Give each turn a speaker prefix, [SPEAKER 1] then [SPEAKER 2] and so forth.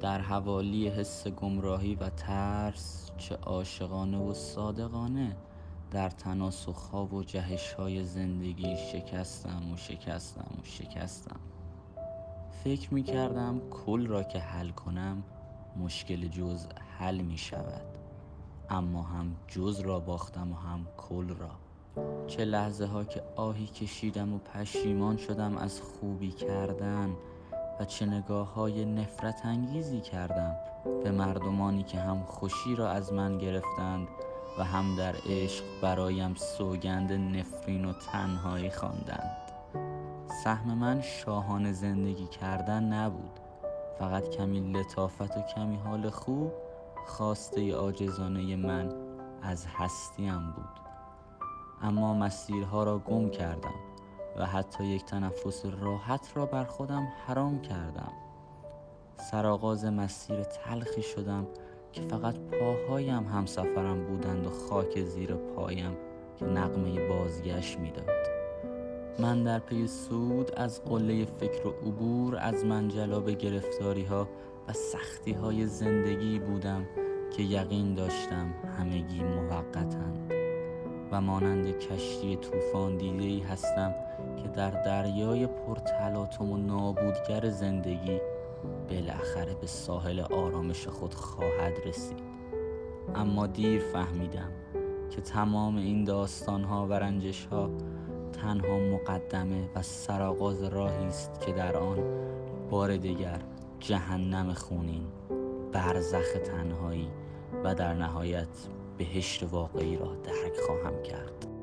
[SPEAKER 1] در حوالی حس گمراهی و ترس چه عاشقانه و صادقانه در تناسخها و جهش های زندگی شکستم و شکستم و شکستم. فکر می کردم کل را که حل کنم مشکل جز حل می شود اما هم جز را باختم و هم کل را. چه لحظه ها که آهی کشیدم و پشیمان شدم از خوبی کردن و چه نگاه های نفرت انگیزی کردم به مردمانی که هم خوشی را از من گرفتند و هم در عشق برایم سوگند نفرین و تنهایی خواندند. سهم من شاهان زندگی کردن نبود. فقط کمی لطافت و کمی حال خوب خواسته عاجزانه من از هستیم بود. اما مسیرها را گم کردم. و حتی یک تنفس راحت را بر خودم حرام کردم. سرآغاز مسیر تلخی شدم که فقط پاهایم هم سفرم بودند و خاک زیر پایم که نقمه بازگشت می‌داد. من در پی سود از قله فکر و عبور از منجلا به گرفتاری ها و سختی های زندگی بودم که یقین داشتم همگی موقتند. و مانند کشتی طوفان دیده هستم که در دریای پرتلاطم و نابودگر زندگی بالاخره به ساحل آرامش خود خواهد رسید. اما دیر فهمیدم که تمام این داستان ها و رنجش ها تنها مقدمه و سرآغاز راهی است که در آن بار دیگر جهنم خونین برزخ تنهایی و در نهایت بهشت واقعی را درک خواهم کرد.